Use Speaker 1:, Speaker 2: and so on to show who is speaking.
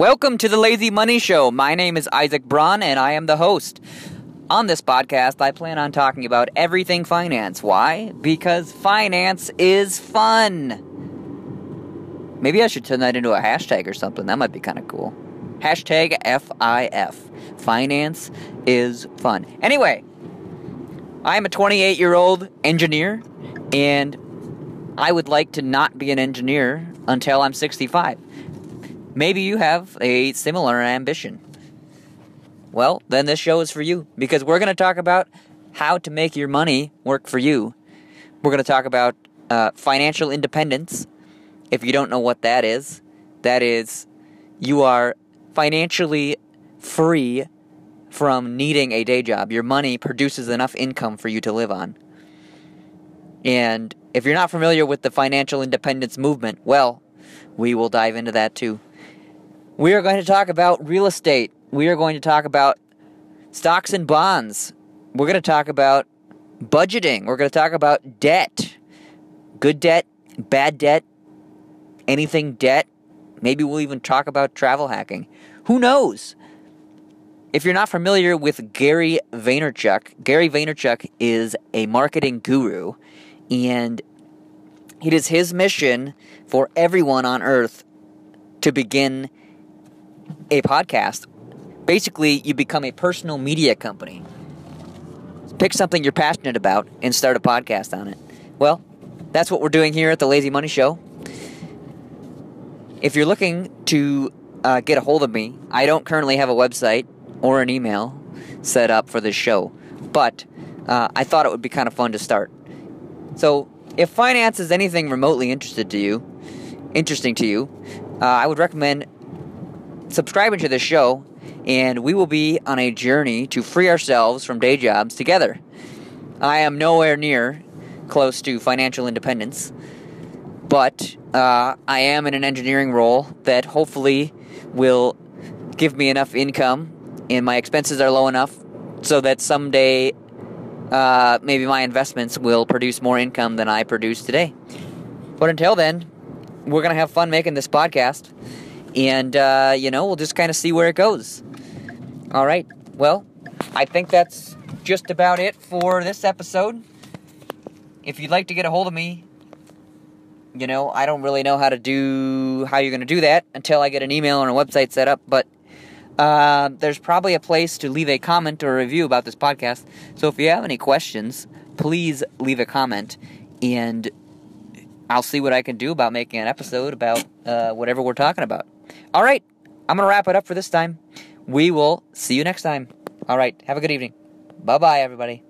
Speaker 1: Welcome to the Lazy Money Show. My name is Isaac Braun and I am the host. On this podcast, I plan on talking about everything finance. Why? Because finance is fun. Maybe I should turn that into a hashtag or something. That might be kind of cool. Hashtag FIF. Finance is fun. Anyway, I am a 28 year old engineer and I would like to not be an engineer until I'm 65. Maybe you have a similar ambition. Well, then this show is for you because we're going to talk about how to make your money work for you. We're going to talk about uh, financial independence. If you don't know what that is, that is, you are financially free from needing a day job. Your money produces enough income for you to live on. And if you're not familiar with the financial independence movement, well, we will dive into that too. We are going to talk about real estate. We are going to talk about stocks and bonds. We're going to talk about budgeting. We're going to talk about debt. Good debt, bad debt, anything debt. Maybe we'll even talk about travel hacking. Who knows? If you're not familiar with Gary Vaynerchuk, Gary Vaynerchuk is a marketing guru, and it is his mission for everyone on earth to begin a podcast. Basically, you become a personal media company. Pick something you're passionate about and start a podcast on it. Well, that's what we're doing here at the Lazy Money Show. If you're looking to uh, get a hold of me, I don't currently have a website or an email set up for this show, but uh, I thought it would be kind of fun to start. So, if finance is anything remotely interested to you, interesting to you, uh, I would recommend subscribing to this show, and we will be on a journey to free ourselves from day jobs together. I am nowhere near close to financial independence, but uh, I am in an engineering role that hopefully will give me enough income and my expenses are low enough so that someday uh, maybe my investments will produce more income than I produce today. But until then, we're going to have fun making this podcast. And, uh, you know, we'll just kind of see where it goes. All right. Well, I think that's just about it for this episode. If you'd like to get a hold of me, you know, I don't really know how to do how you're going to do that until I get an email and a website set up, but uh, there's probably a place to leave a comment or a review about this podcast. So if you have any questions, please leave a comment and I'll see what I can do about making an episode about uh, whatever we're talking about. All right, I'm going to wrap it up for this time. We will see you next time. All right, have a good evening. Bye bye, everybody.